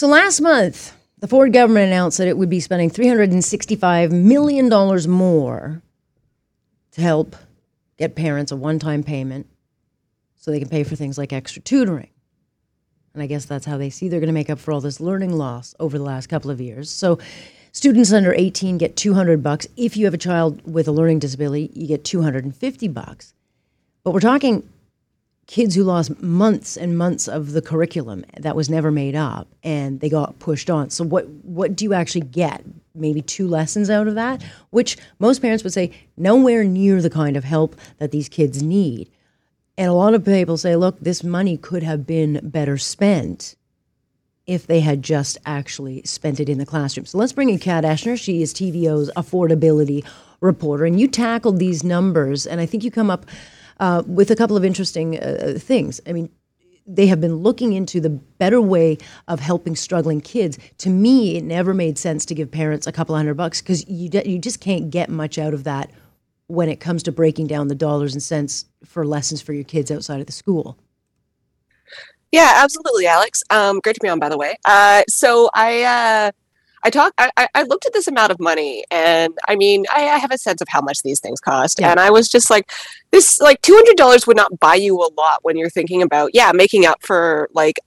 So last month, the Ford government announced that it would be spending $365 million more to help get parents a one time payment so they can pay for things like extra tutoring. And I guess that's how they see they're going to make up for all this learning loss over the last couple of years. So students under 18 get 200 bucks. If you have a child with a learning disability, you get 250 bucks. But we're talking kids who lost months and months of the curriculum that was never made up and they got pushed on. So what what do you actually get? Maybe two lessons out of that, which most parents would say nowhere near the kind of help that these kids need. And a lot of people say, look, this money could have been better spent if they had just actually spent it in the classroom. So let's bring in Kat Eschner. She is TVO's affordability reporter, and you tackled these numbers, and I think you come up uh, with a couple of interesting uh, things. I mean, they have been looking into the better way of helping struggling kids. To me, it never made sense to give parents a couple hundred bucks because you de- you just can't get much out of that when it comes to breaking down the dollars and cents for lessons for your kids outside of the school. Yeah, absolutely, Alex. Um, great to be on, by the way. Uh, so I, uh, I talked. I, I, looked at this amount of money, and I mean, I, I have a sense of how much these things cost, yeah. and I was just like, this like two hundred dollars would not buy you a lot when you're thinking about yeah making up for like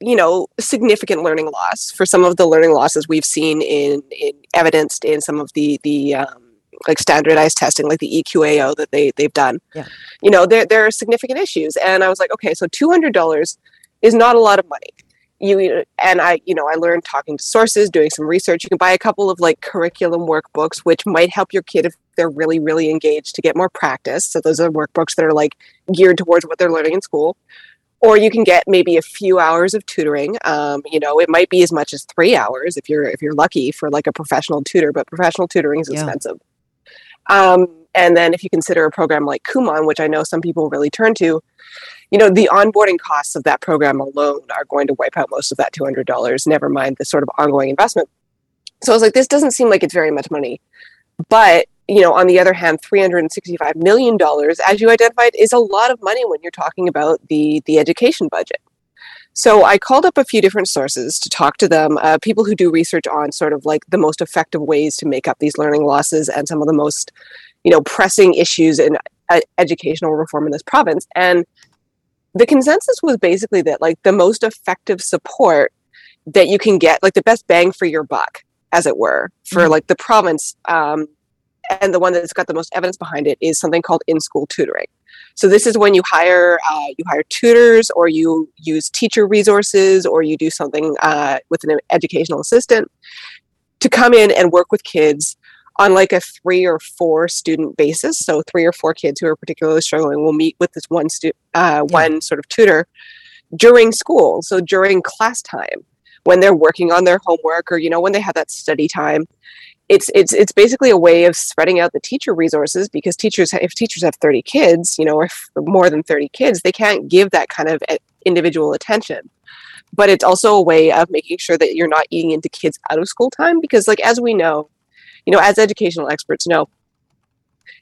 you know significant learning loss for some of the learning losses we've seen in in evidenced in some of the the um, like standardized testing, like the EQAO that they they've done. Yeah. You know, there there are significant issues, and I was like, okay, so two hundred dollars is not a lot of money. You and I, you know, I learned talking to sources, doing some research. You can buy a couple of like curriculum workbooks, which might help your kid if they're really really engaged to get more practice. So those are workbooks that are like geared towards what they're learning in school or you can get maybe a few hours of tutoring um, you know it might be as much as three hours if you're if you're lucky for like a professional tutor but professional tutoring is yeah. expensive um, and then if you consider a program like Kumon, which I know some people really turn to, you know, the onboarding costs of that program alone are going to wipe out most of that $200, never mind the sort of ongoing investment. So I was like, this doesn't seem like it's very much money. But, you know, on the other hand, $365 million, as you identified, is a lot of money when you're talking about the, the education budget. So I called up a few different sources to talk to them, uh, people who do research on sort of like the most effective ways to make up these learning losses and some of the most, you know, pressing issues in uh, educational reform in this province. And the consensus was basically that like the most effective support that you can get, like the best bang for your buck, as it were, for mm-hmm. like the province, um, and the one that's got the most evidence behind it is something called in-school tutoring. So this is when you hire uh, you hire tutors, or you use teacher resources, or you do something uh, with an educational assistant to come in and work with kids on like a three or four student basis. So three or four kids who are particularly struggling will meet with this one stu- uh, yeah. one sort of tutor during school. So during class time when they're working on their homework or you know when they have that study time it's it's it's basically a way of spreading out the teacher resources because teachers if teachers have 30 kids you know or more than 30 kids they can't give that kind of eh, individual attention but it's also a way of making sure that you're not eating into kids out of school time because like as we know you know as educational experts know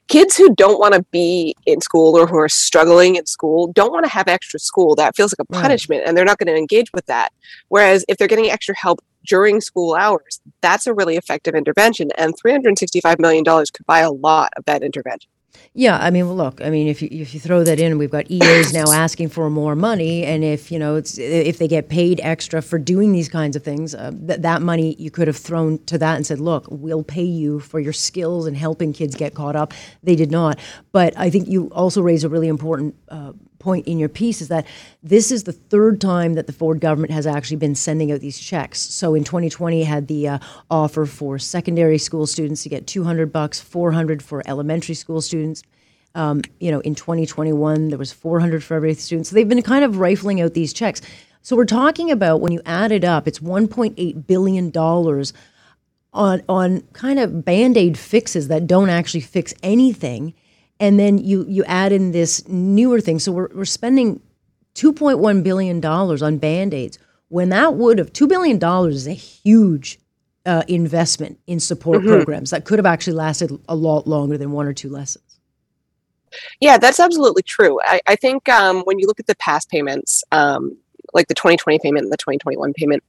kids who don't want to be in school or who are struggling in school don't want to have extra school. That feels like a punishment and they're not going to engage with that. Whereas if they're getting extra help during school hours that's a really effective intervention and $365 million could buy a lot of that intervention yeah, I mean, look, I mean, if you if you throw that in, we've got EAs now asking for more money, and if you know, it's if they get paid extra for doing these kinds of things, uh, th- that money you could have thrown to that and said, look, we'll pay you for your skills and helping kids get caught up. They did not, but I think you also raise a really important uh, point in your piece is that this is the third time that the Ford government has actually been sending out these checks. So in 2020, had the uh, offer for secondary school students to get 200 bucks, 400 for elementary school students. Um, you know, in 2021, there was 400 for every student. So they've been kind of rifling out these checks. So we're talking about when you add it up, it's 1.8 billion dollars on on kind of band aid fixes that don't actually fix anything and then you you add in this newer thing. So we're we're spending two point one billion dollars on band aids when that would have two billion dollars is a huge uh, investment in support mm-hmm. programs that could have actually lasted a lot longer than one or two lessons. Yeah, that's absolutely true. I, I think um, when you look at the past payments, um, like the 2020 payment and the 2021 payment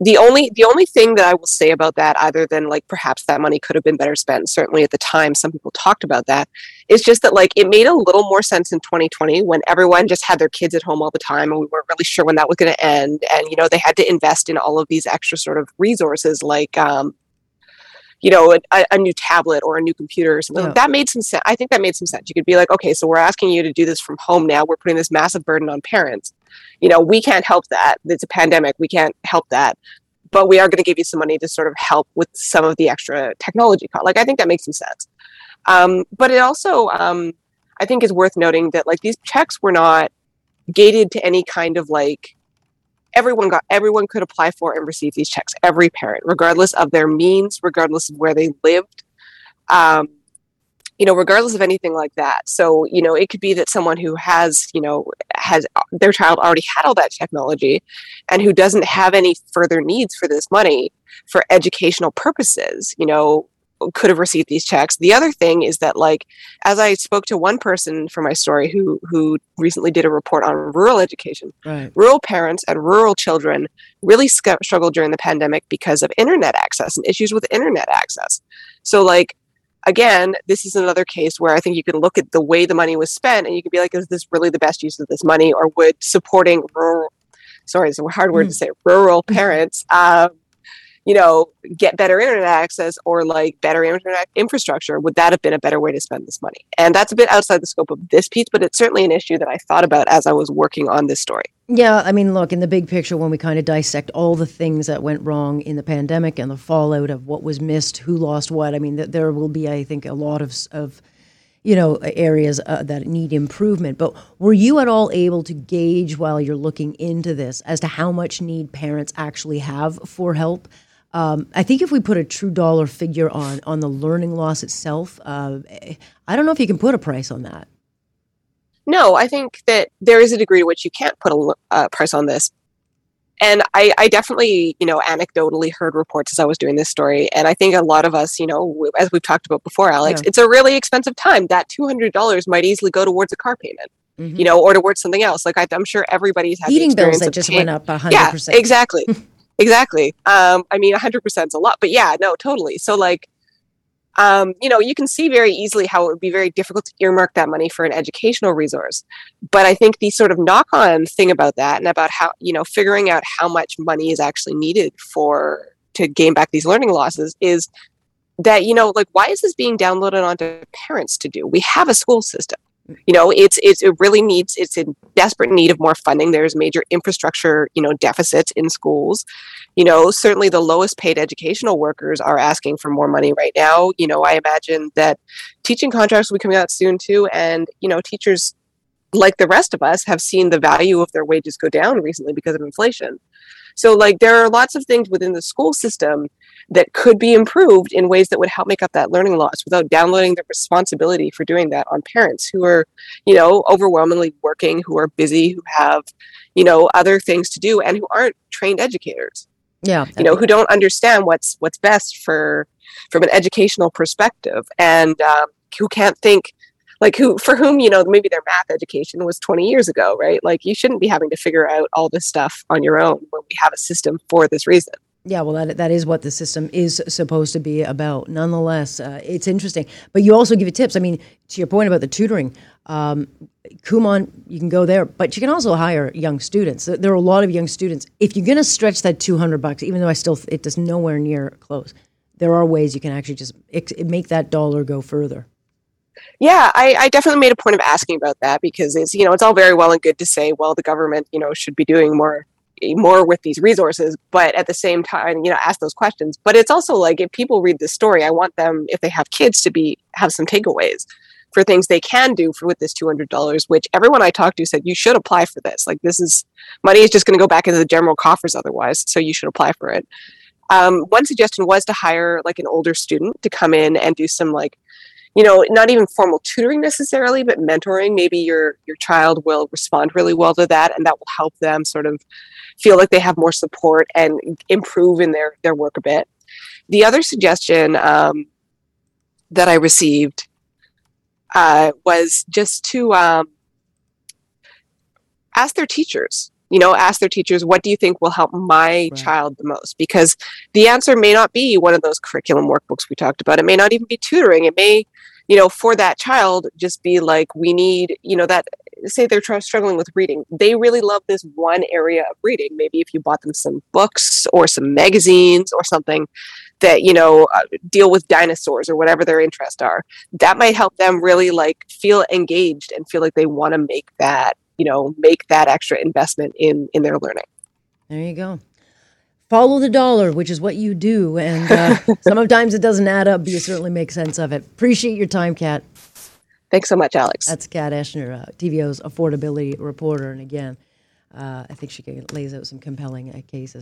the only the only thing that I will say about that, other than like perhaps that money could have been better spent, certainly at the time some people talked about that, is just that like it made a little more sense in 2020 when everyone just had their kids at home all the time and we weren't really sure when that was going to end, and you know they had to invest in all of these extra sort of resources like um, you know, a, a, new tablet or a new computer or something. Yeah. That made some sense. I think that made some sense. You could be like, okay, so we're asking you to do this from home now. We're putting this massive burden on parents. You know, we can't help that. It's a pandemic. We can't help that. But we are going to give you some money to sort of help with some of the extra technology cost. Like, I think that makes some sense. Um, but it also, um, I think, is worth noting that like these checks were not gated to any kind of like everyone got everyone could apply for and receive these checks every parent regardless of their means regardless of where they lived um, you know regardless of anything like that so you know it could be that someone who has you know has their child already had all that technology and who doesn't have any further needs for this money for educational purposes you know could have received these checks. The other thing is that, like, as I spoke to one person for my story who who recently did a report on rural education, right. rural parents and rural children really sc- struggled during the pandemic because of internet access and issues with internet access. So, like, again, this is another case where I think you can look at the way the money was spent and you can be like, is this really the best use of this money, or would supporting rural sorry, it's a hard word mm. to say, rural parents. Um, you know, get better internet access or like better internet infrastructure, would that have been a better way to spend this money? And that's a bit outside the scope of this piece, but it's certainly an issue that I thought about as I was working on this story. Yeah, I mean, look, in the big picture, when we kind of dissect all the things that went wrong in the pandemic and the fallout of what was missed, who lost what, I mean, there will be, I think, a lot of, of you know, areas uh, that need improvement. But were you at all able to gauge while you're looking into this as to how much need parents actually have for help? Um, I think if we put a true dollar figure on on the learning loss itself, uh, I don't know if you can put a price on that. No, I think that there is a degree to which you can't put a uh, price on this. And I, I, definitely, you know, anecdotally heard reports as I was doing this story. And I think a lot of us, you know, as we've talked about before, Alex, yeah. it's a really expensive time. That $200 might easily go towards a car payment. Mm-hmm. You know, or towards something else. Like I, am sure everybody's had heating bills that just went up hundred yeah, percent. Exactly. Exactly. Um, I mean, 100% is a lot, but yeah, no, totally. So, like, um, you know, you can see very easily how it would be very difficult to earmark that money for an educational resource. But I think the sort of knock on thing about that and about how, you know, figuring out how much money is actually needed for to gain back these learning losses is that, you know, like, why is this being downloaded onto parents to do? We have a school system you know it's, it's it really needs it's in desperate need of more funding. There's major infrastructure you know deficits in schools. You know certainly the lowest paid educational workers are asking for more money right now. You know i imagine that teaching contracts will be coming out soon too and you know teachers like the rest of us have seen the value of their wages go down recently because of inflation so like there are lots of things within the school system that could be improved in ways that would help make up that learning loss without downloading the responsibility for doing that on parents who are, you know, overwhelmingly working, who are busy, who have, you know, other things to do and who aren't trained educators. Yeah. You know, who don't understand what's what's best for from an educational perspective and um, who can't think like who for whom you know maybe their math education was 20 years ago right like you shouldn't be having to figure out all this stuff on your own when we have a system for this reason yeah, well, that that is what the system is supposed to be about. Nonetheless, uh, it's interesting. But you also give it tips. I mean, to your point about the tutoring, um, Kumon, you can go there, but you can also hire young students. There are a lot of young students. If you're going to stretch that 200 bucks, even though I still it does nowhere near close, there are ways you can actually just make that dollar go further. Yeah, I, I, definitely made a point of asking about that because it's you know it's all very well and good to say well the government you know should be doing more more with these resources but at the same time you know ask those questions. But it's also like if people read this story i want them if they have kids to be have some takeaways for things they can do for with this $200 which everyone i talked to said you should apply for this. Like this is money is just going to go back into the general coffers otherwise so you should apply for it. Um, one suggestion was to hire like an older student to come in and do some like you know not even formal tutoring necessarily but mentoring. Maybe your your child will respond really well to that and that will help them sort of feel like they have more support and improve in their their work a bit. The other suggestion um, that i received uh, was just to um, ask their teachers you know ask their teachers what do you think will help my Right. child the most? Because the answer may not be one of those curriculum workbooks we talked about. It may not even be tutoring. It may you know for that child just be like we need you know that say they're tr- struggling with reading. They really love this one area of reading. Maybe if you bought them some books or some magazines or something that you know uh, deal with dinosaurs or whatever their interests are that might help them really like feel engaged and feel like they want to make that you know make that extra investment in in their learning There you go. Follow the dollar, which is what you do. And uh, sometimes it doesn't add up, but you certainly make sense of it. Appreciate your time, Kat. thanks so much alex That's Kat Eschner, uh, TVO's affordability reporter. And again, uh, I think she lays out some compelling uh, cases.